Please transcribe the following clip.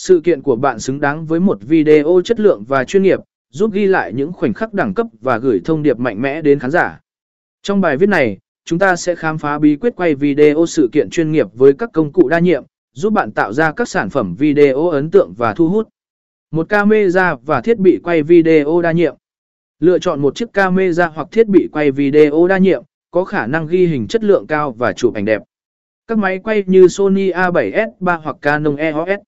Sự kiện của bạn xứng đáng với một video chất lượng và chuyên nghiệp, giúp ghi lại những khoảnh khắc đẳng cấp và gửi thông điệp mạnh mẽ đến khán giả. Trong bài viết này, chúng ta sẽ khám phá bí quyết quay video sự kiện chuyên nghiệp với các công cụ đa nhiệm, giúp bạn tạo ra các sản phẩm video ấn tượng và thu hút. Một camera và thiết bị quay video đa nhiệm. Lựa chọn một chiếc camera hoặc thiết bị quay video đa nhiệm, có khả năng ghi hình chất lượng cao và chụp ảnh đẹp. Các máy quay như Sony A7S3 hoặc Canon EOS